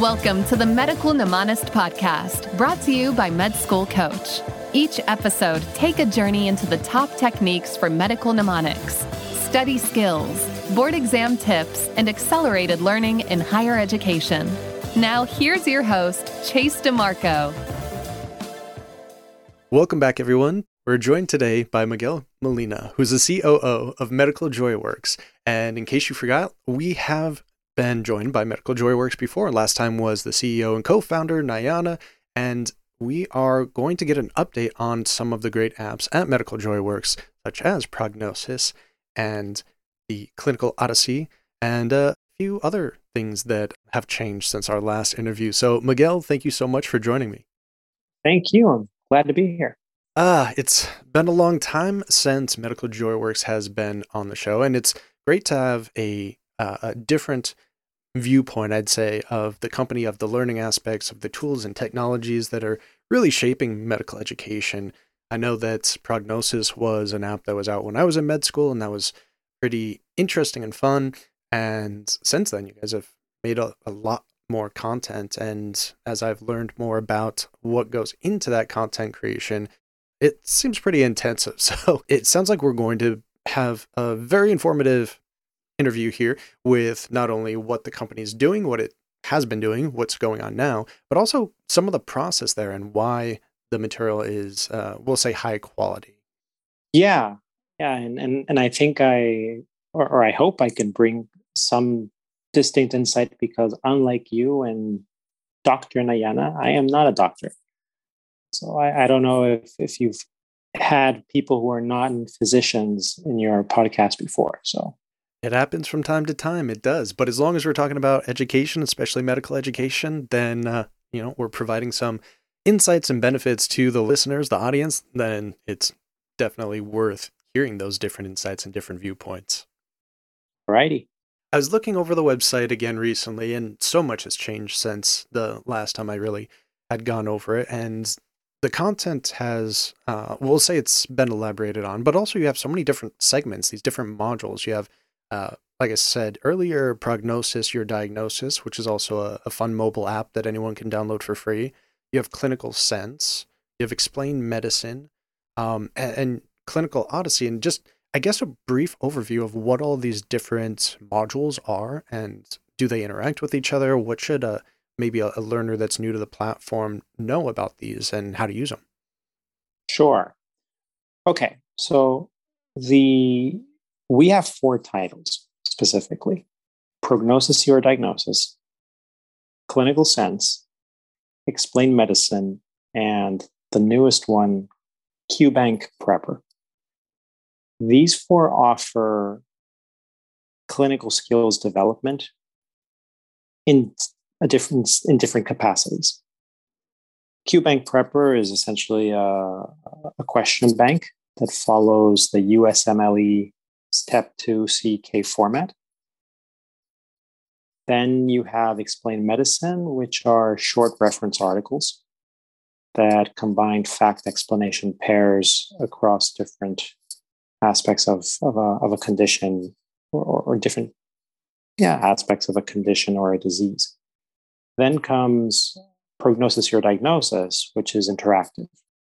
Welcome to the Medical Mnemonist podcast, brought to you by Med School Coach. Each episode, take a journey into the top techniques for medical mnemonics, study skills, board exam tips, and accelerated learning in higher education. Now, here's your host, Chase DeMarco. Welcome back, everyone. We're joined today by Miguel Molina, who's the COO of Medical JoyWorks. And in case you forgot, we have been joined by Medical JoyWorks before. Last time was the CEO and co founder, Nayana. And we are going to get an update on some of the great apps at Medical JoyWorks, such as Prognosis and the Clinical Odyssey, and a few other things that have changed since our last interview. So, Miguel, thank you so much for joining me. Thank you. I'm glad to be here. Ah, it's been a long time since Medical JoyWorks has been on the show, and it's great to have a, uh, a different viewpoint, I'd say, of the company, of the learning aspects, of the tools and technologies that are really shaping medical education. I know that Prognosis was an app that was out when I was in med school, and that was pretty interesting and fun. And since then, you guys have made a, a lot more content. And as I've learned more about what goes into that content creation, it seems pretty intensive. So it sounds like we're going to have a very informative interview here with not only what the company is doing, what it has been doing, what's going on now, but also some of the process there and why the material is, uh, we'll say, high quality. Yeah, yeah, and and and I think I or, or I hope I can bring some distinct insight because unlike you and Dr. Nayana, I am not a doctor. So I, I don't know if if you've had people who are not physicians in your podcast before. So it happens from time to time. It does. But as long as we're talking about education, especially medical education, then, uh, you know, we're providing some insights and benefits to the listeners, the audience, then it's definitely worth hearing those different insights and different viewpoints. Righty. I was looking over the website again recently, and so much has changed since the last time I really had gone over it. And the content has, uh, we'll say it's been elaborated on, but also you have so many different segments, these different modules. You have uh, like I said earlier, Prognosis Your Diagnosis, which is also a, a, fun mobile app that anyone can download for free. You have Clinical Sense. You have Explain Medicine, um, and, and, Clinical Odyssey, and just I guess a brief overview of what all these different modules are and do they interact with each other? What should a maybe a, a learner that's new to the platform know about these and how to use them? Sure. Okay, so the we have four titles specifically Prognosis Your Diagnosis, Clinical Sense, Explain Medicine, and the newest one, QBank Prepper. These four offer clinical skills development in a different in different capacities. QBank Prepper is essentially a, a question bank that follows the USMLE step two CK format. Then you have Explain Medicine, which are short reference articles that combine fact explanation pairs across different aspects of, of, a, of a condition or, or, or different yeah, aspects of a condition or a disease. Then comes Prognosis Your Diagnosis, which is interactive.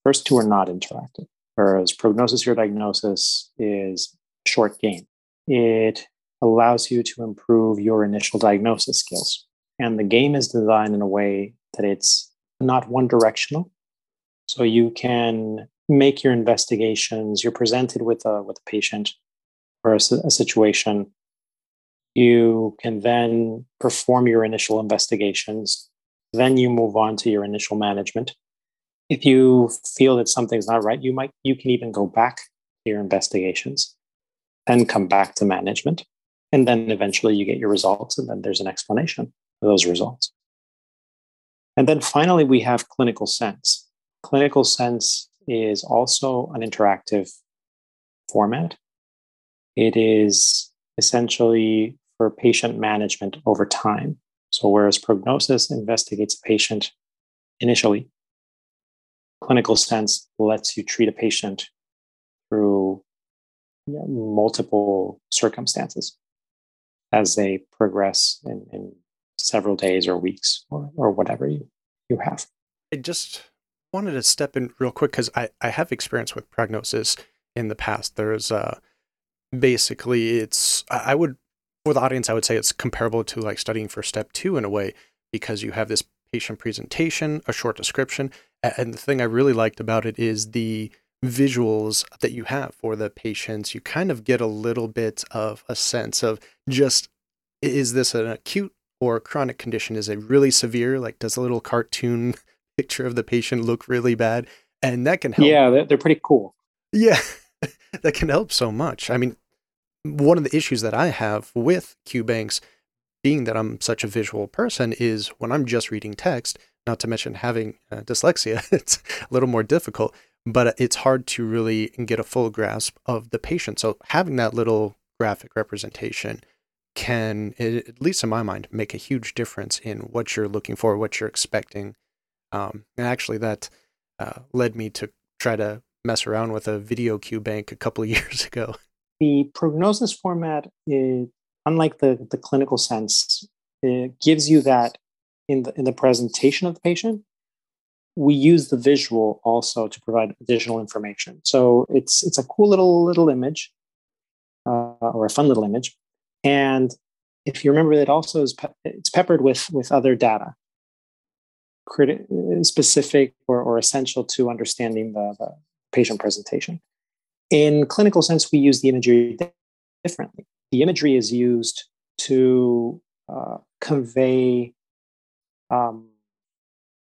First two are not interactive, whereas Prognosis Your Diagnosis is short game. It allows you to improve your initial diagnosis skills. And the game is designed in a way that it's not one directional. So you can make your investigations, you're presented with a, with a patient or a, a situation. You can then perform your initial investigations. Then you move on to your initial management. If you feel that something's not right, you might you can even go back to your investigations then come back to management. And then eventually you get your results, and then there's an explanation for those results. And then finally, we have clinical sense. Clinical sense is also an interactive format. It is essentially for patient management over time. So, whereas prognosis investigates a patient initially, clinical sense lets you treat a patient through multiple circumstances as they progress in, in several days or weeks or, or whatever you, you have. I just wanted to step in real quick because I, I have experience with prognosis in the past. There's uh, basically, it's, I would, for the audience, I would say it's comparable to like studying for step two in a way because you have this patient presentation, a short description. And the thing I really liked about it is the visuals that you have for the patients. You kind of get a little bit of a sense of just is this an acute or chronic condition? Is it really severe? Like, does a little cartoon picture of the patient look really bad? And that can help. Yeah, they're pretty cool. Yeah, that can help so much. I mean, one of the issues that I have with QBanks, being that I'm such a visual person, is when I'm just reading text, not to mention having uh, dyslexia, it's a little more difficult, but it's hard to really get a full grasp of the patient. So having that little graphic representation can, at least in my mind, make a huge difference in what you're looking for, what you're expecting. Um, and actually, that uh, led me to try to mess around with a video Q bank a couple of years ago. The prognosis format, unlike the, the clinical sense, it gives you that in the, in the presentation of the patient. We use the visual also to provide additional information. So it's it's a cool little little image, uh, or a fun little image, and if you remember, it also is pe- it's peppered with with other data, specific or, or essential to understanding the, the patient presentation. In clinical sense, we use the imagery differently. The imagery is used to uh, convey um,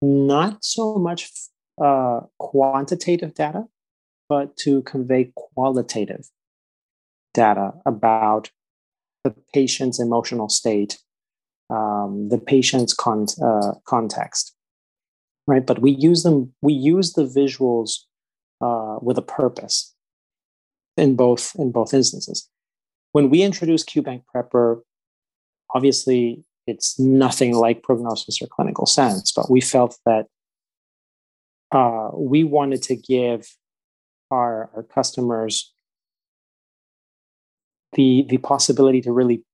not so much uh, quantitative data, but to convey qualitative data about the patient's emotional state, um, the patient's con- uh, context, right? But we use them. We use the visuals uh, with a purpose in both in both instances. When we introduce QBank Prepper, obviously it's nothing like prognosis or clinical sense, but we felt that uh, we wanted to give our, our customers the the possibility to really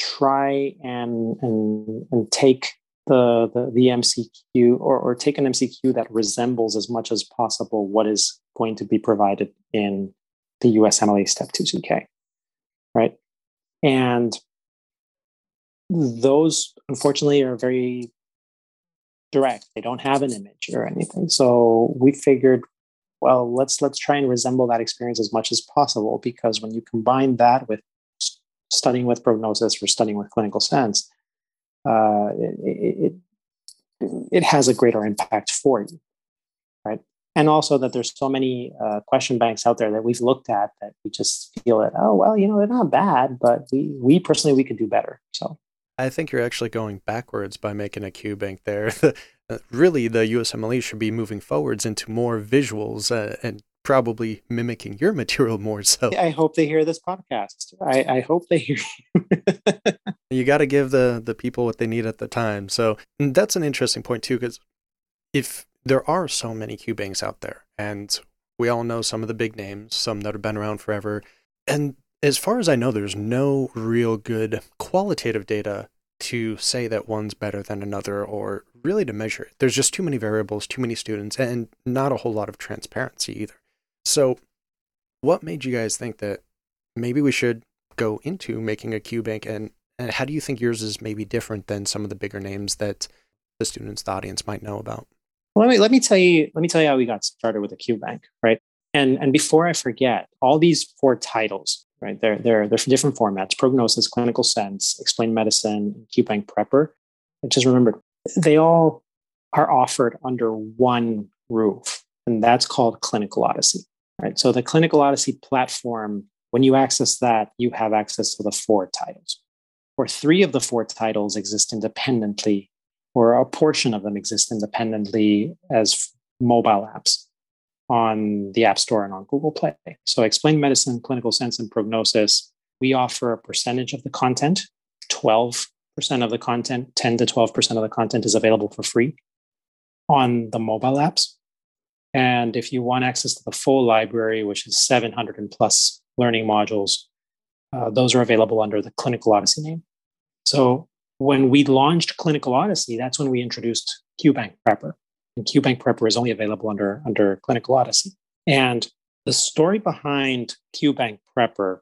try and and, and take the, the, the MCQ or, or take an MCQ that resembles as much as possible what is going to be provided in the USMLE Step 2 CK, right? And those, unfortunately, are very direct. They don't have an image or anything. So we figured, well, let's let's try and resemble that experience as much as possible because when you combine that with studying with prognosis or studying with clinical sense, uh, it, it, it has a greater impact for you, right? And also that there's so many uh, question banks out there that we've looked at that we just feel that oh well you know they're not bad, but we we personally we could do better. So I think you're actually going backwards by making a Q bank there. really, the USMLE should be moving forwards into more visuals uh, and probably mimicking your material more so. I hope they hear this podcast. I, I hope they hear. you You got to give the the people what they need at the time. So that's an interesting point too, because if there are so many Q banks out there, and we all know some of the big names, some that have been around forever, and as far as I know, there's no real good qualitative data to say that one's better than another or really to measure it. There's just too many variables, too many students, and not a whole lot of transparency either. So, what made you guys think that maybe we should go into making a Q bank, and, and how do you think yours is maybe different than some of the bigger names that the students, the audience might know about? Well, let me let me tell you let me tell you how we got started with the Q bank, right? And and before I forget, all these four titles, right? They're they're they're different formats: prognosis, clinical sense, explained medicine, Q bank prepper. Just remembered they all are offered under one roof, and that's called Clinical Odyssey. Right. So the Clinical Odyssey platform, when you access that, you have access to the four titles. Or three of the four titles exist independently, or a portion of them exist independently as mobile apps on the App Store and on Google Play. So Explain Medicine, Clinical Sense, and Prognosis, we offer a percentage of the content, 12% of the content, 10 to 12% of the content is available for free on the mobile apps. And if you want access to the full library, which is 700 and plus learning modules, uh, those are available under the Clinical Odyssey name. So when we launched Clinical Odyssey, that's when we introduced QBank Prepper. And QBank Prepper is only available under, under Clinical Odyssey. And the story behind QBank Prepper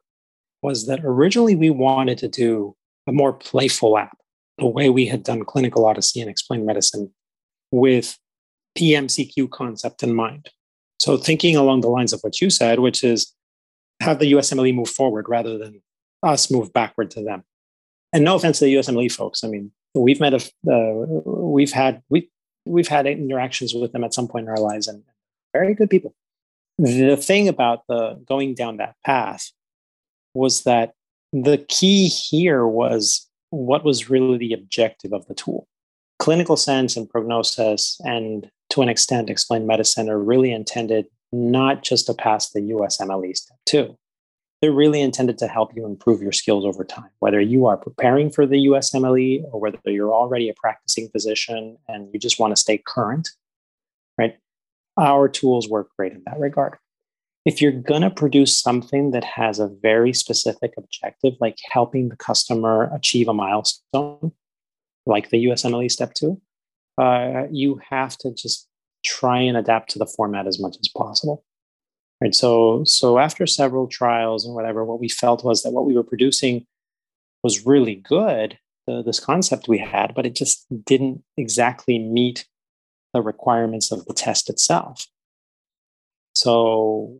was that originally we wanted to do a more playful app, the way we had done Clinical Odyssey and Explain Medicine with PMCQ concept in mind. So, thinking along the lines of what you said, which is have the USMLE move forward rather than us move backward to them. And no offense to the USMLE folks. I mean, we've met, a, uh, we've had, we, we've had interactions with them at some point in our lives and very good people. The thing about the going down that path was that the key here was what was really the objective of the tool. Clinical sense and prognosis, and to an extent, explained medicine are really intended not just to pass the USMLE step two. They're really intended to help you improve your skills over time, whether you are preparing for the USMLE or whether you're already a practicing physician and you just want to stay current, right? Our tools work great in that regard if you're going to produce something that has a very specific objective, like helping the customer achieve a milestone, like the USMLE step two, uh, you have to just try and adapt to the format as much as possible. Right. So, so after several trials and whatever, what we felt was that what we were producing was really good, this concept we had, but it just didn't exactly meet the requirements of the test itself. So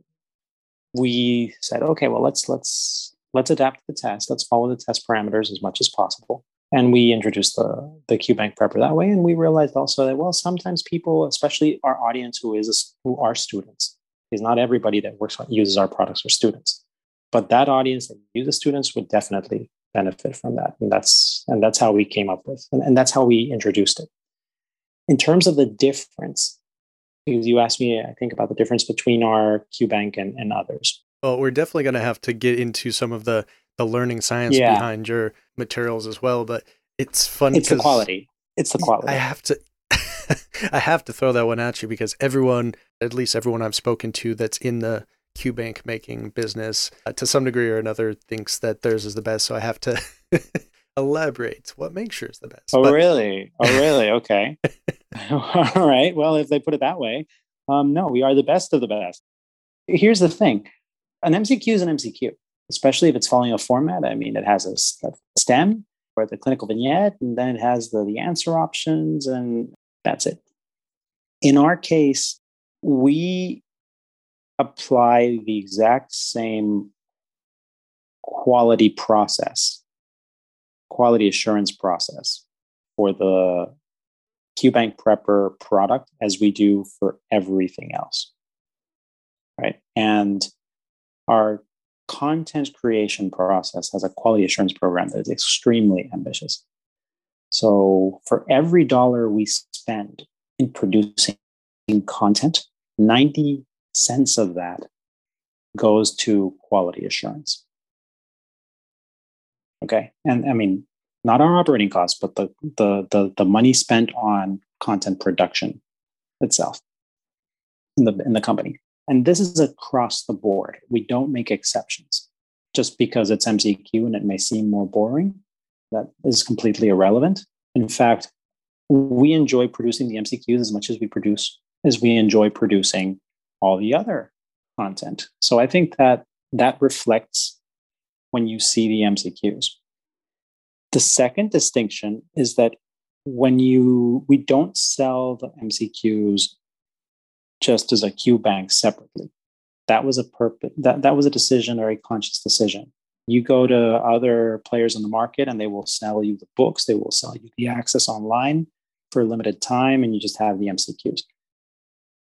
we said, okay, well, let's let's let's adapt the test. Let's follow the test parameters as much as possible. And we introduced the the QBank prepper that way. And we realized also that well, sometimes people, especially our audience who is who are students, is not everybody that works on, uses our products are students. But that audience that uses students would definitely benefit from that. And that's and that's how we came up with and, and that's how we introduced it. In terms of the difference, because you asked me, I think, about the difference between our QBank and, and others. Well, we're definitely going to have to get into some of the the learning science yeah. behind your materials as well. But it's fun. It's the quality. It's the quality. I have to. I have to throw that one at you because everyone, at least everyone I've spoken to that's in the QBank making business, uh, to some degree or another, thinks that theirs is the best. So I have to elaborate what makes yours the best. Oh, but... really? Oh, really? Okay. All right. Well, if they put it that way, um, no, we are the best of the best. Here's the thing an MCQ is an MCQ, especially if it's following a format. I mean, it has a, a STEM or the clinical vignette, and then it has the, the answer options, and that's it. In our case, we apply the exact same quality process quality assurance process for the QBank Prepper product as we do for everything else. Right. And our content creation process has a quality assurance program that is extremely ambitious. So for every dollar we spend in producing content, 90 cents of that goes to quality assurance. Okay. And I mean, not our operating costs, but the, the, the, the money spent on content production itself in the, in the company. And this is across the board. We don't make exceptions just because it's MCQ and it may seem more boring. That is completely irrelevant. In fact, we enjoy producing the MCQs as much as we produce as we enjoy producing all the other content. So I think that that reflects when you see the MCQs. The second distinction is that when you we don't sell the MCQs just as a Q bank separately. That was a purpose that, that was a decision or a conscious decision. You go to other players in the market and they will sell you the books, they will sell you the access online for a limited time, and you just have the MCQs.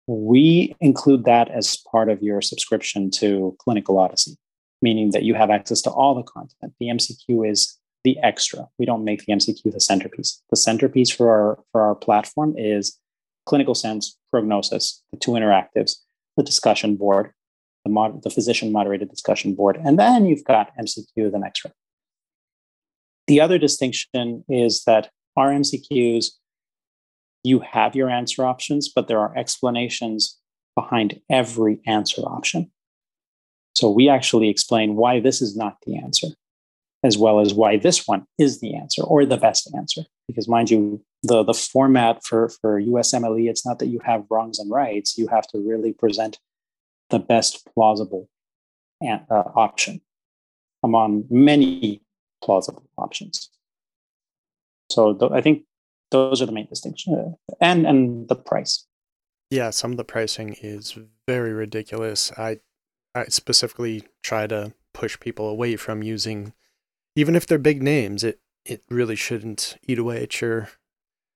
We include that as part of your subscription to Clinical Odyssey meaning that you have access to all the content. The MCQ is the extra. We don't make the MCQ the centerpiece. The centerpiece for our for our platform is clinical sense, prognosis, the two interactives, the discussion board, the, mod, the physician moderated discussion board, and then you've got MCQ the next round. The other distinction is that our MCQs, you have your answer options, but there are explanations behind every answer option. So we actually explain why this is not the answer. as well as why this one is the answer or the best answer. Because mind you, the the format for for USMLE, it's not that you have wrongs and rights. You have to really present the best plausible uh, option among many plausible options. So th- I think those are the main distinctions, uh, and and the price. Yeah, some of the pricing is very ridiculous. I I specifically try to push people away from using even if they're big names, it it really shouldn't eat away at your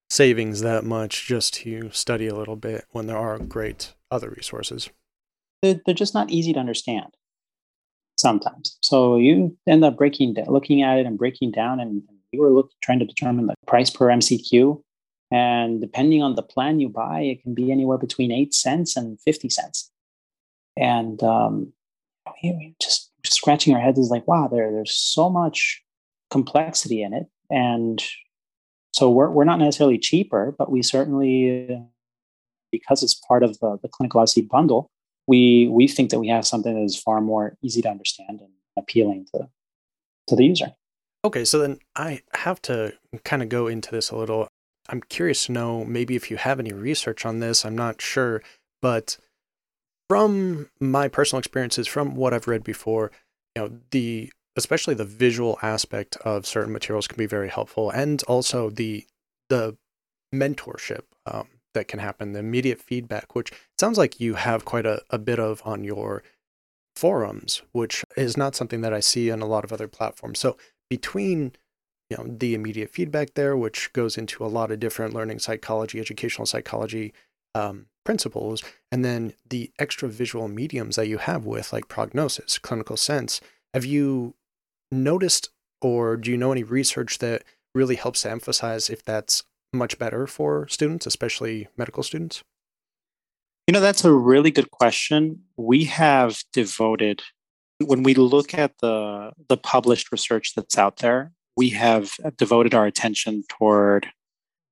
savings that much just to study a little bit when there are great other resources. They're, they're just not easy to understand sometimes. So you end up breaking, looking at it and breaking down, and you were looking, trying to determine the price per MCQ. And depending on the plan you buy, it can be anywhere between eight cents and 50 cents. And um, just scratching our heads is like, wow, there, there's so much complexity in it. And so we're, we're not necessarily cheaper, but we certainly, because it's part of the, the clinical Odyssey bundle, we, we think that we have something that is far more easy to understand and appealing to, to the user. Okay, so then I have to kind of go into this a little. I'm curious to know maybe if you have any research on this. I'm not sure, but from my personal experiences, from what I've read before, you know, the especially the visual aspect of certain materials can be very helpful, and also the the mentorship um, that can happen, the immediate feedback, which sounds like you have quite a, a bit of on your forums, which is not something that I see on a lot of other platforms. So between you know the immediate feedback there, which goes into a lot of different learning psychology, educational psychology um, principles, and then the extra visual mediums that you have with like prognosis, clinical sense. Have you noticed, or do you know any research that really helps to emphasize if that's much better for students, especially medical students? You know, that's a really good question. We have devoted when we look at the the published research that's out there, we have devoted our attention toward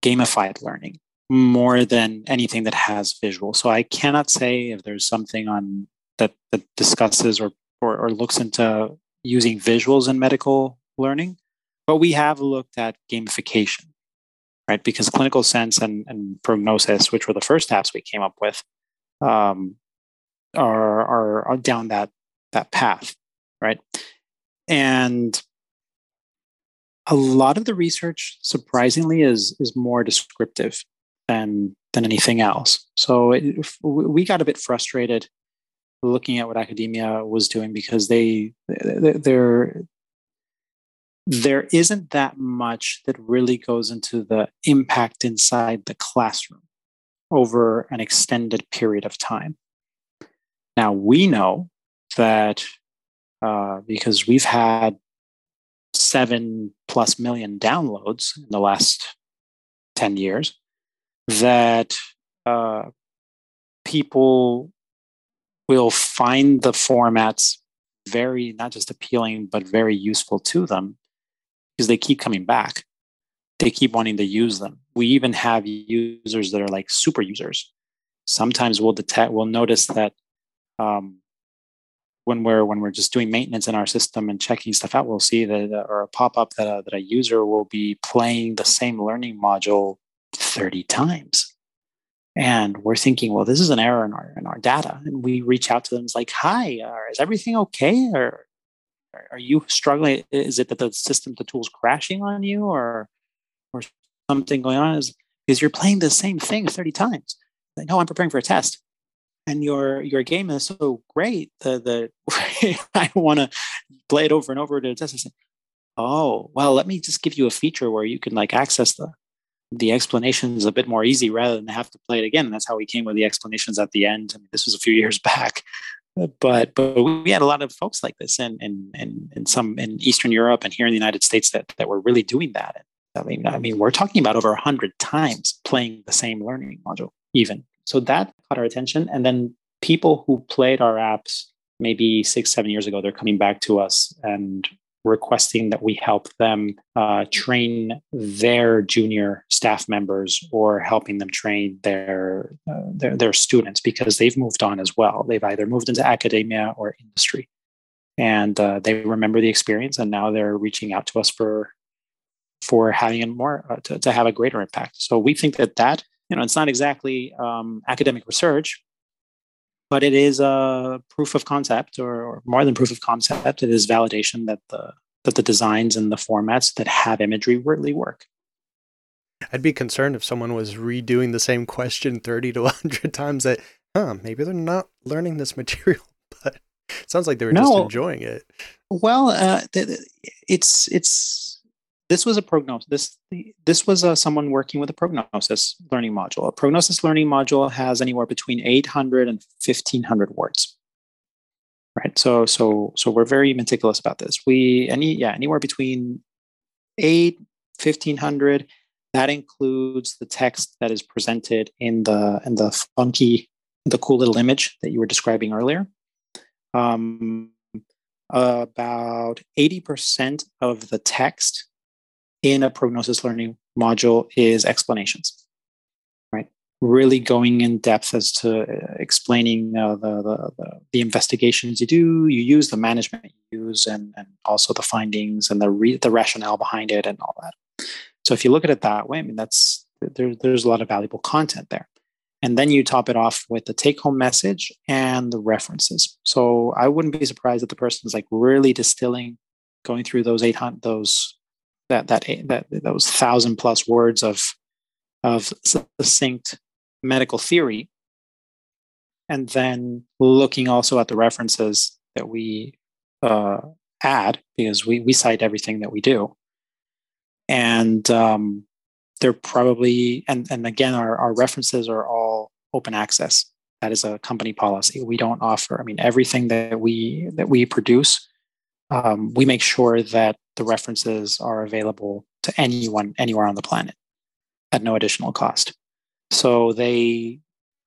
gamified learning more than anything that has visual. So I cannot say if there's something on that that discusses or or, or looks into using visuals in medical learning, but we have looked at gamification, right? Because clinical sense and, and prognosis, which were the first apps we came up with, um, are, are, are down that that path, right? And a lot of the research, surprisingly, is is more descriptive than than anything else. So it, we got a bit frustrated looking at what academia was doing because they there there isn't that much that really goes into the impact inside the classroom over an extended period of time. Now we know that uh, because we've had seven plus million downloads in the last 10 years, that uh, people will find the formats very, not just appealing, but very useful to them because they keep coming back. They keep wanting to use them. We even have users that are like super users. Sometimes we'll detect, we'll notice that um, when we're when we're just doing maintenance in our system and checking stuff out, we'll see that uh, or a pop up that a, uh, that a user will be playing the same learning module 30 times. And we're thinking, well, this is an error in our in our data. And we reach out to them. It's like, hi, uh, is everything okay? Or are you struggling? Is it that the system, the tool's crashing on you, or or something going on? Is is you're playing the same thing 30 times? Like, no, I'm preparing for a test and your your game is so great the the I want to play it over and over to test. it. oh well, let me just give you a feature where you can like access the the explanations a bit more easy rather than have to play it again. That's how we came with the explanations at the end. I mean, this was a few years back, but but we had a lot of folks like this and in in, in some in Eastern Europe and here in the United States that that were really doing that. I mean, I mean, we're talking about over hundred times playing the same learning module, even so that caught our attention. And then people who played our apps maybe six, seven years ago, they're coming back to us and requesting that we help them uh, train their junior staff members or helping them train their, uh, their, their students because they've moved on as well. They've either moved into academia or industry. and uh, they remember the experience, and now they're reaching out to us for for having a more uh, to, to have a greater impact. So we think that that you know it's not exactly um, academic research, but it is a proof of concept, or, or more than proof of concept. It is validation that the that the designs and the formats that have imagery really work. I'd be concerned if someone was redoing the same question 30 to 100 times that, huh, maybe they're not learning this material, but it sounds like they were no. just enjoying it. Well, uh, it's, it's, this was a prognosis. This, this was uh, someone working with a prognosis learning module. A prognosis learning module has anywhere between 800 and 1500 words right so so so we're very meticulous about this we any yeah anywhere between 8 1500 that includes the text that is presented in the in the funky, the cool little image that you were describing earlier. Um, about 80% of the text in a prognosis learning module is explanations, right? Really going in depth as to uh, explaining uh, the, the, the, the, investigations you do, you use, the management you use, and, and also the findings and the, re- the rationale behind it and all that. So if you look at it that way, I mean, that's there, there's a lot of valuable content there. And then you top it off with the take home message and the references. So I wouldn't be surprised if the person is like really distilling, going through those 800, those, that, that, that, those thousand plus words of, of succinct medical theory. And then looking also at the references that we uh, add, because we, we cite everything that we do. And um, they're probably and and again our, our references are all open access. That is a company policy. We don't offer i mean everything that we that we produce um, we make sure that the references are available to anyone anywhere on the planet at no additional cost so they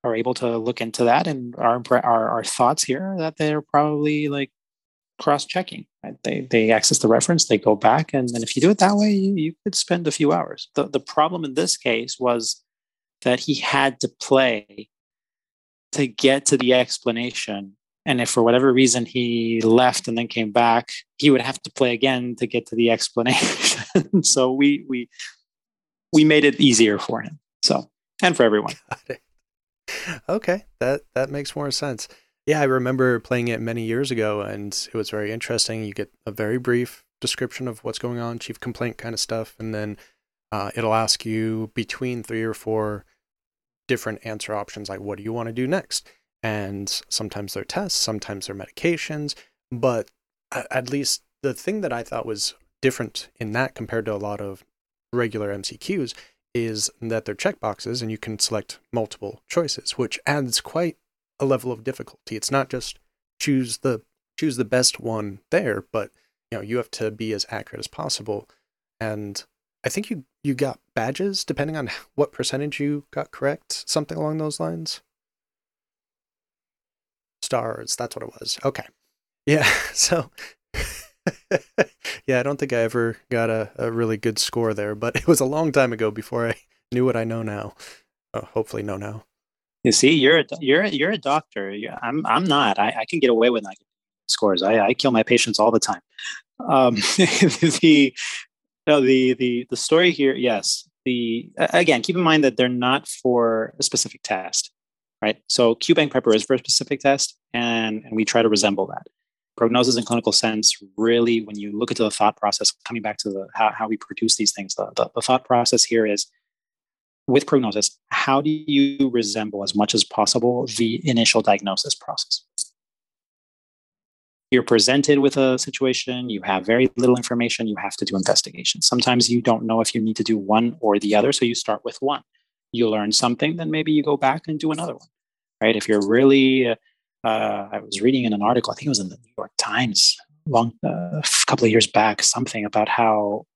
are able to look into that and our our, our thoughts here that they're probably like cross-checking. Right? They they access the reference, they go back, and then if you do it that way, you, you could spend a few hours. The the problem in this case was that he had to play to get to the explanation. And if for whatever reason he left and then came back, he would have to play again to get to the explanation. so we we we made it easier for him. So and for everyone. Okay, that that makes more sense. Yeah, I remember playing it many years ago, and it was very interesting. You get a very brief description of what's going on, chief complaint kind of stuff, and then uh, it'll ask you between three or four different answer options, like what do you want to do next? And sometimes they're tests, sometimes they're medications, but at least the thing that I thought was different in that compared to a lot of regular MCQs is that they're checkboxes and you can select multiple choices, which adds quite a level of difficulty. It's not just choose the choose the best one there, but you know, you have to be as accurate as possible. And I think you you got badges depending on what percentage you got correct, something along those lines. Stars, that's what it was. Okay. Yeah, so yeah, I don't think I ever got a, a really good score there, but it was a long time ago before I knew what I know now. Oh, hopefully know now. You see, you're a, you're a, you're a doctor. I'm I'm not. I, I can get away with not scores. I, I kill my patients all the time. Um, the no the the the story here. Yes. The again, keep in mind that they're not for a specific test, right? So QBank Prepper is for a specific test, and and we try to resemble that. Prognosis in clinical sense, really, when you look into the thought process, coming back to the how, how we produce these things, the, the, the thought process here is with prognosis, how do you resemble as much as possible the initial diagnosis process? You're presented with a situation, you have very little information, you have to do investigation. Sometimes you don't know if you need to do one or the other, so you start with one. You learn something, then maybe you go back and do another one, right? If you're really, uh, I was reading in an article, I think it was in the New York Times, long uh, a couple of years back, something about how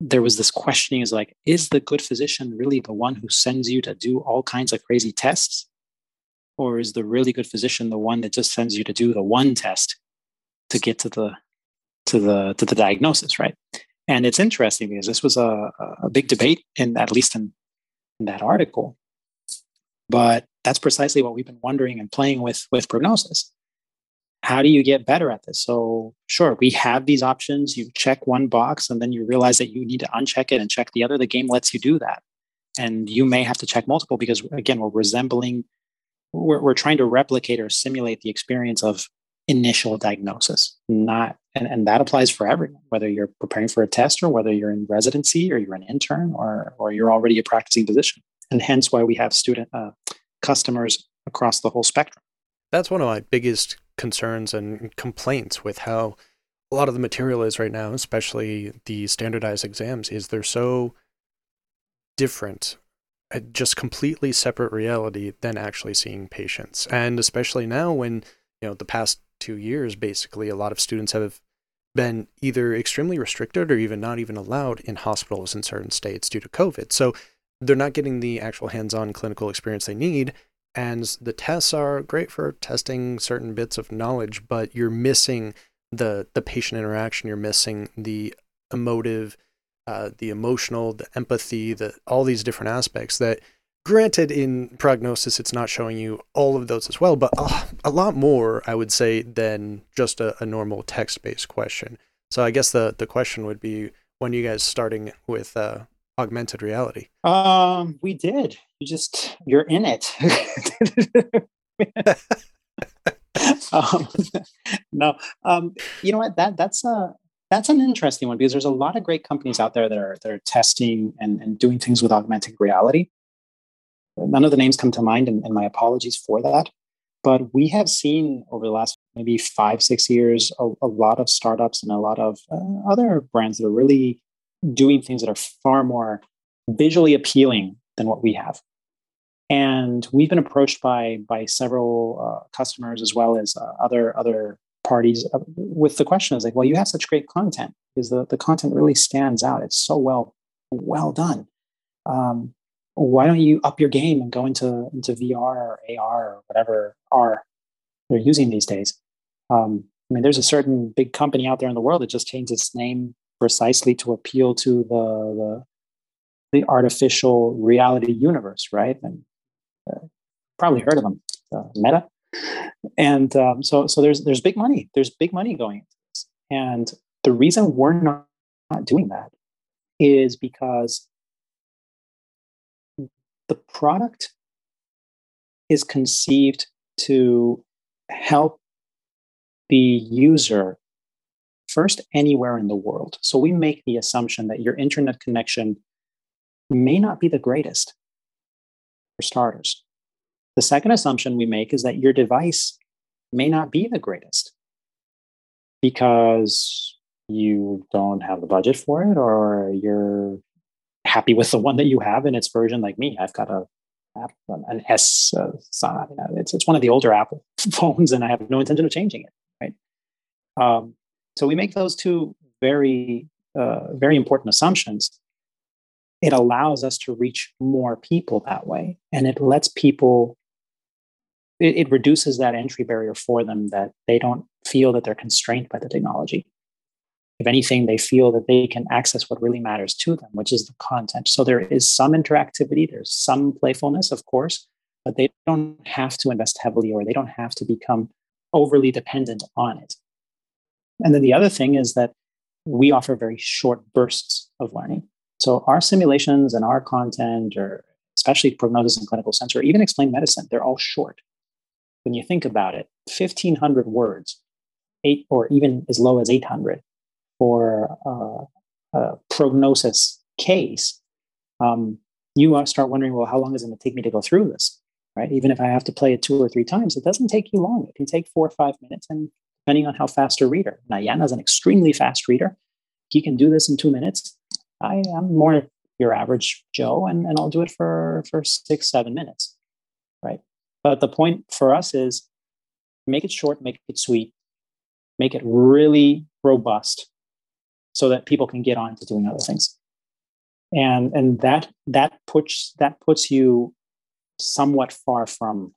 there was this questioning is like is the good physician really the one who sends you to do all kinds of crazy tests or is the really good physician the one that just sends you to do the one test to get to the to the to the diagnosis right and it's interesting because this was a, a big debate in at least in, in that article but that's precisely what we've been wondering and playing with with prognosis how do you get better at this? So, sure, we have these options. You check one box and then you realize that you need to uncheck it and check the other. The game lets you do that. And you may have to check multiple because, again, we're resembling, we're, we're trying to replicate or simulate the experience of initial diagnosis, not, and, and that applies for everyone, whether you're preparing for a test or whether you're in residency or you're an intern or, or you're already a practicing physician. And hence why we have student uh, customers across the whole spectrum. That's one of my biggest concerns and complaints with how a lot of the material is right now, especially the standardized exams, is they're so different, just completely separate reality than actually seeing patients. And especially now when, you know, the past two years, basically, a lot of students have been either extremely restricted or even not even allowed in hospitals in certain states due to COVID. So they're not getting the actual hands on clinical experience they need. And the tests are great for testing certain bits of knowledge, but you're missing the the patient interaction. You're missing the emotive, uh, the emotional, the empathy, the all these different aspects that granted in prognosis it's not showing you all of those as well but a lot more i would say than just a, a normal text-based question. So i guess the, the question would be when you guys starting with uh, augmented reality? Um we did. You just you're in it. Um, no. Um you know what? That that's a that's an interesting one because there's a lot of great companies out there that are that are testing and, and doing things with augmented reality None of the names come to mind, and, and my apologies for that. But we have seen over the last maybe five, six years a, a lot of startups and a lot of uh, other brands that are really doing things that are far more visually appealing than what we have. And we've been approached by by several uh, customers as well as uh, other other parties uh, with the question is like, well, you have such great content because the, the content really stands out. It's so well well done. Um, why don't you up your game and go into into VR or AR or whatever R they're using these days? Um, I mean, there's a certain big company out there in the world that just changed its name precisely to appeal to the the, the artificial reality universe, right? And uh, probably heard of them, uh, Meta. And um, so, so there's there's big money. There's big money going into this, and the reason we're not, not doing that is because the product is conceived to help the user first anywhere in the world. So we make the assumption that your internet connection may not be the greatest for starters. The second assumption we make is that your device may not be the greatest because you don't have the budget for it or you're happy with the one that you have in its version. Like me, I've got a an S. Uh, it's it's one of the older Apple phones, and I have no intention of changing it. Right. Um, so we make those two very uh, very important assumptions. It allows us to reach more people that way, and it lets people. It, it reduces that entry barrier for them that they don't feel that they're constrained by the technology if anything, they feel that they can access what really matters to them, which is the content. So there is some interactivity, there's some playfulness, of course, but they don't have to invest heavily or they don't have to become overly dependent on it. And then the other thing is that we offer very short bursts of learning. So our simulations and our content, or especially prognosis and clinical sense, or even explain medicine, they're all short. When you think about it, 1500 words, eight or even as low as 800 for uh, a prognosis case, um, you start wondering, well, how long is it going to take me to go through this? Right? Even if I have to play it two or three times, it doesn't take you long. It can take four or five minutes, and depending on how fast a reader. Now, is an extremely fast reader. He can do this in two minutes. I am more your average Joe, and, and I'll do it for, for six, seven minutes. Right. But the point for us is make it short, make it sweet, make it really robust, so that people can get on to doing other things and and that that puts that puts you somewhat far from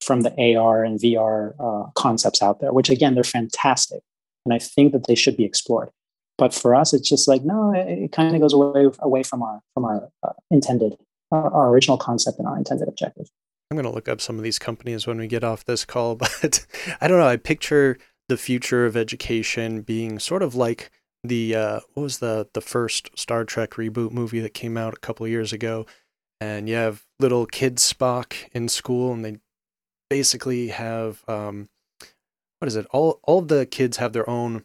from the AR and VR uh, concepts out there, which again they're fantastic, and I think that they should be explored. But for us, it's just like no, it, it kind of goes away away from our from our uh, intended our, our, original concept and our intended objective. I'm going to look up some of these companies when we get off this call, but I don't know. I picture the future of education being sort of like the uh, what was the the first Star Trek reboot movie that came out a couple years ago, and you have little kid Spock in school, and they basically have um, what is it? All all the kids have their own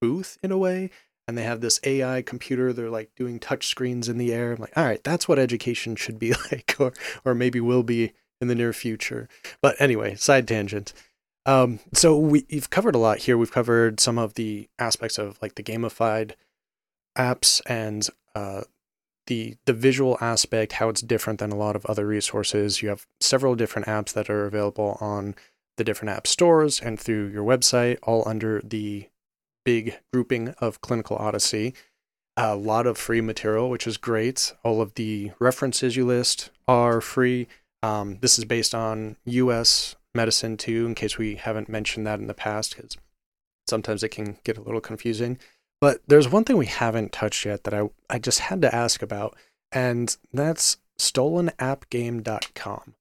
booth in a way, and they have this AI computer. They're like doing touch screens in the air. I'm like, all right, that's what education should be like, or or maybe will be in the near future. But anyway, side tangent. Um, so we, have covered a lot here. We've covered some of the aspects of like the gamified apps and uh, the the visual aspect, how it's different than a lot of other resources. You have several different apps that are available on the different app stores and through your website, all under the big grouping of Clinical Odyssey. A lot of free material, which is great. All of the references you list are free. Um, this is based on US medicine too, in case we haven't mentioned that in the past, because sometimes it can get a little confusing. But there's one thing we haven't touched yet that I, I just had to ask about, and that's stolenappgame.com.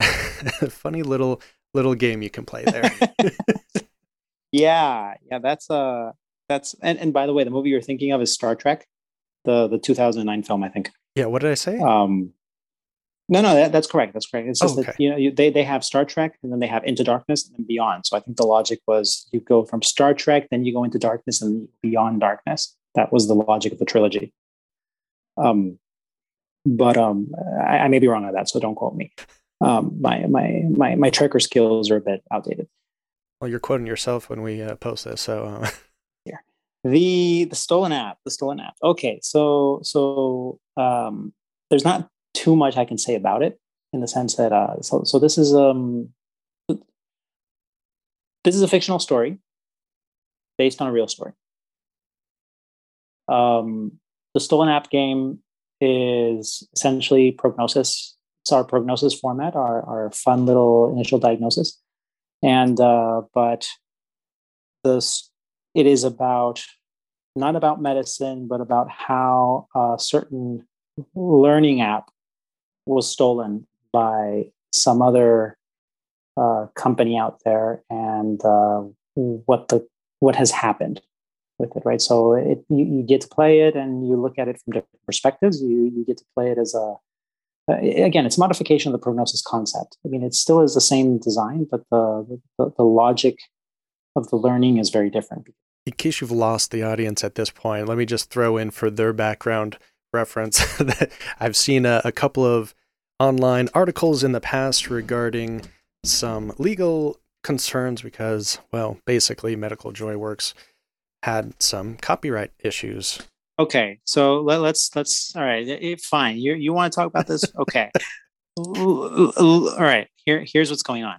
Funny little little game you can play there. yeah, yeah, that's uh that's and, and by the way, the movie you're thinking of is Star Trek, the the 2009 film, I think. Yeah, what did I say? Um no, no, that, that's correct. That's correct. It's just oh, okay. that you know you, they they have Star Trek and then they have Into Darkness and beyond. So I think the logic was you go from Star Trek, then you go into Darkness and Beyond Darkness. That was the logic of the trilogy. Um, but um, I, I may be wrong on that, so don't quote me. Um, my my my my Trekker skills are a bit outdated. Well, you're quoting yourself when we uh, post this, so. Uh... yeah. The the stolen app, the stolen app. Okay, so so um, there's not too much I can say about it in the sense that uh, so so this is um this is a fictional story based on a real story. Um, the stolen app game is essentially prognosis. It's our prognosis format, our our fun little initial diagnosis, and uh, but this it is about not about medicine, but about how a certain learning app was stolen by some other uh, company out there and uh, what the what has happened with it right? So it, you, you, get to play it and you look at it from different perspectives. You, you get to play it as a again it's modification of the prognosis concept. I mean it still is the same design but the, the, the logic of the learning is very different. In case you've lost the audience at this point let me just throw in for their background reference that I've seen a, a couple of online articles in the past regarding some legal concerns because, well, basically, Medical Joyworks had some copyright issues. Okay, so let, us let's, let's all right, it, fine. You you want to talk about this? Okay, all right. Here here's what's going on.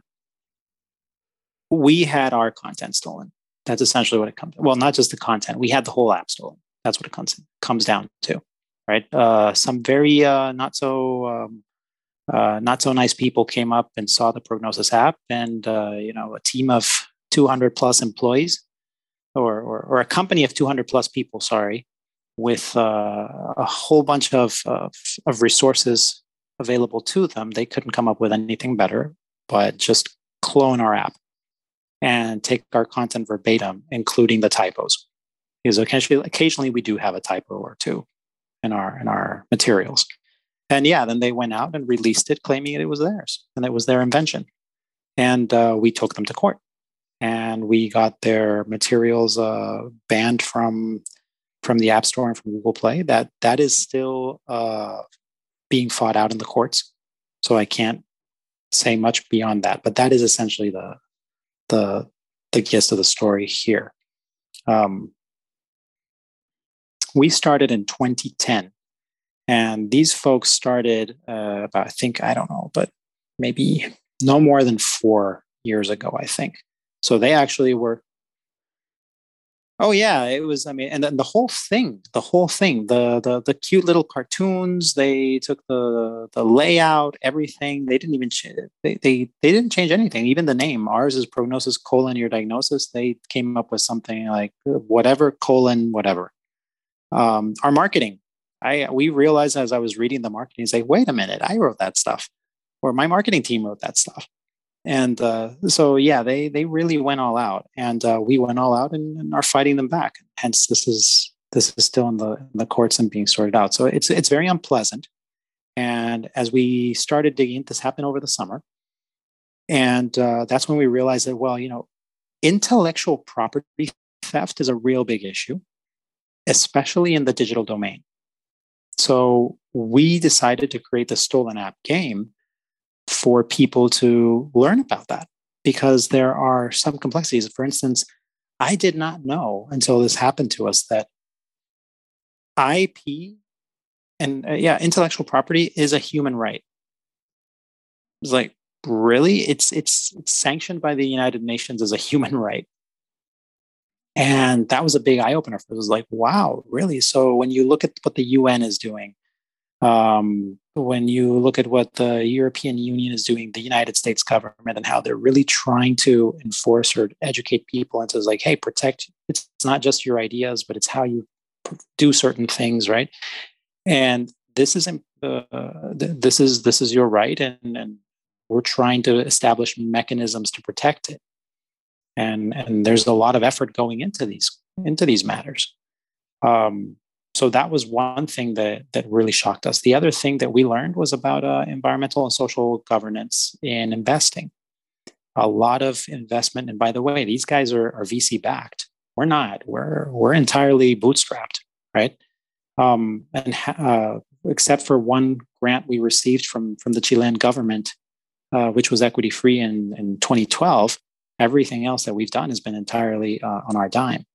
We had our content stolen. That's essentially what it comes. Well, not just the content. We had the whole app stolen. That's what it comes comes down to right? Uh, some very uh, not so um, uh, not so nice people came up and saw the Prognosis app, and uh, you know a team of 200 plus employees, or, or, or a company of 200 plus people, sorry, with uh, a whole bunch of, of, of resources available to them. They couldn't come up with anything better, but just clone our app and take our content verbatim, including the typos. Because occasionally, occasionally we do have a typo or two in our in our materials. And yeah, then they went out and released it, claiming it was theirs and it was their invention. And uh, we took them to court, and we got their materials uh, banned from from the App Store and from Google Play. That that is still uh, being fought out in the courts. So I can't say much beyond that. But that is essentially the the the gist of the story here. Um, we started in 2010 and these folks started uh, about i think i don't know but maybe no more than four years ago i think. So they actually were oh yeah it was i mean and then the whole thing the whole thing the the, the cute little cartoons they took the the layout everything. They didn't even ch- they, they they didn't change anything. Even the name ours is prognosis colon your diagnosis. They came up with something like whatever colon whatever um, our marketing. I we realized as I was reading the marketing, say, wait a minute, I wrote that stuff. or my marketing team wrote that stuff. And uh, so, yeah, they they really went all out, and uh, we went all out and, and, are fighting them back. Hence, this is this is still in the in the courts and being sorted out. So it's it's very unpleasant. And as we started digging, this happened over the summer, and uh, that's when we realized that well, you know, intellectual property theft is a real big issue, especially in the digital domain. So we decided to create the stolen app game for people to learn about that because there are some complexities. For instance, I did not know until this happened to us that IP and uh, yeah, intellectual property is a human right. It's like really, it's it's it's sanctioned by the United Nations as a human right, and that was a big eye opener. It was like, wow, really? So when you look at what the UN is doing, um, when you look at what the European Union is doing, the United States government, and how they're really trying to enforce or educate people into like, hey, protect. It's not just your ideas, but it's how you do certain things, right? And this is uh, this is this is your right, and, and we're trying to establish mechanisms to protect it. And and there's a lot of effort going into these into these matters. Um, so that was one thing that that really shocked us. The other thing that we learned was about uh, environmental and social governance in investing. A lot of investment, and by the way, these guys are, are VC backed. We're not. We're we're entirely bootstrapped, right? Um, and uh, except for one grant we received from from the Chilean government, uh, which was equity free in in 2012, everything else that we've done has been entirely uh, on our dime.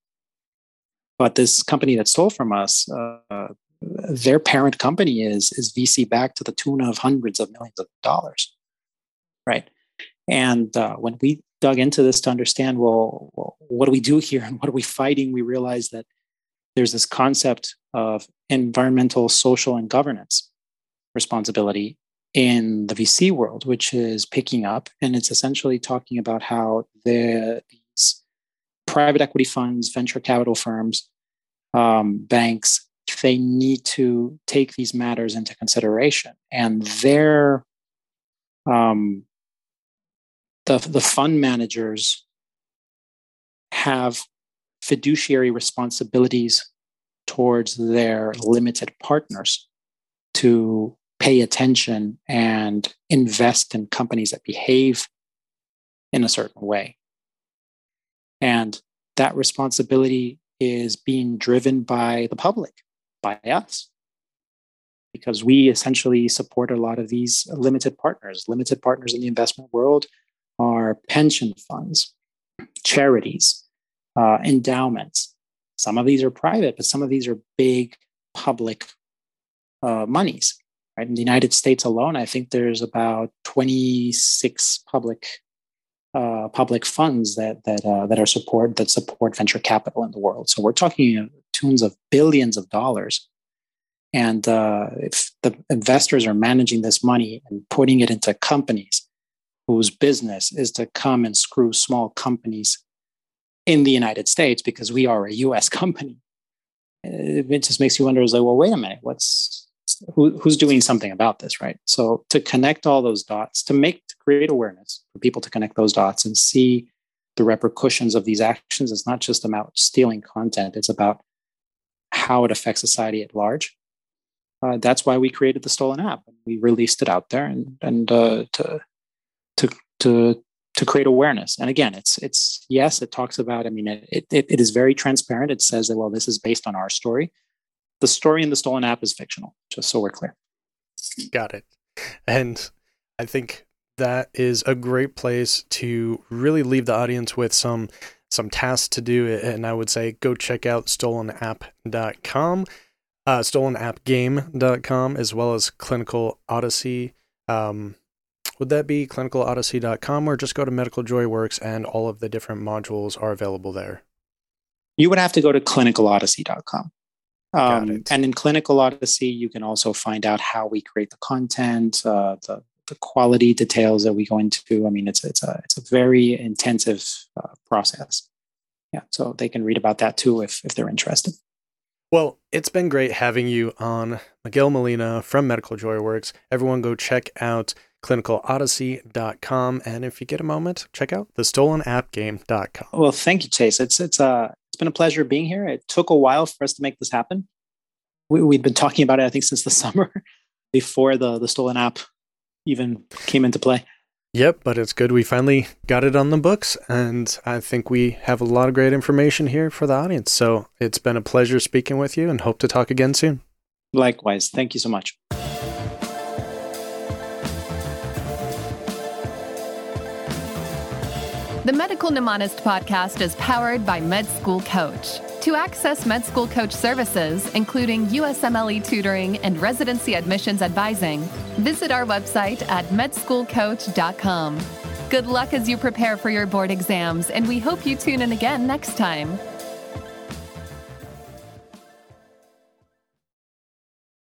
But this company that stole from us, uh, their parent company is is VC backed to the tune of hundreds of millions of dollars, right? And uh, when we dug into this to understand, well, well, what do we do here and what are we fighting? We realized that there's this concept of environmental, social, and governance responsibility in the VC world, which is picking up, and it's essentially talking about how the, these private equity funds, venture capital firms, um, banks, they need to take these matters into consideration, and their um, the the fund managers have fiduciary responsibilities towards their limited partners to pay attention and invest in companies that behave in a certain way. And that responsibility is being driven by the public, by us, because we essentially support a lot of these limited partners. Limited partners in the investment world are pension funds, charities, uh, endowments. Some of these are private, but some of these are big public uh, monies. Right? In the United States alone, I think there's about 26 public uh, public funds that that uh, that are support that support venture capital in the world. So we're talking tunes of billions of dollars. And uh, if the investors are managing this money and putting it into companies whose business is to come and screw small companies in the United States because we are a US company. It just makes you wonder, is like, well, wait a minute, what's who, who's doing something about this, right? So to connect all those dots, to make to create awareness for people to connect those dots and see the repercussions of these actions, it's not just about stealing content, it's about how it affects society at large. Uh, that's why we created the stolen app. We released it out there and and uh, to to to to create awareness. And again, it's it's yes, it talks about. I mean, it, it it is very transparent. It says that well, this is based on our story. The story in the stolen app is fictional. Just so we're clear. Got it. And I think that is a great place to really leave the audience with some some tasks to do. And I would say go check out stolenapp.com, uh, stolenappgame.com, as well as Clinical Odyssey. Um, would that be clinicalodyssey.com or just go to Medical Joyworks and all of the different modules are available there? You would have to go to clinicalodyssey.com. Um, and in Clinical Odyssey, you can also find out how we create the content, uh, the, the quality details that we go into. I mean, it's it's a it's a very intensive uh, process. Yeah, so they can read about that too if if they're interested. Well, it's been great having you on, Miguel Molina from Medical Joyworks. Everyone, go check out clinicalodyssey.com. And if you get a moment, check out the thestolenappgame.com. Well, thank you, Chase. It's, it's, uh, it's been a pleasure being here. It took a while for us to make this happen. We, we've been talking about it, I think, since the summer before the, the stolen app even came into play. Yep, but it's good we finally got it on the books, and I think we have a lot of great information here for the audience. So it's been a pleasure speaking with you and hope to talk again soon. Likewise. Thank you so much. The Medical Mnemonist podcast is powered by Med School Coach. To access Med School Coach services, including USMLE tutoring and residency admissions advising, visit our website at medschoolcoach.com. Good luck as you prepare for your board exams, and we hope you tune in again next time.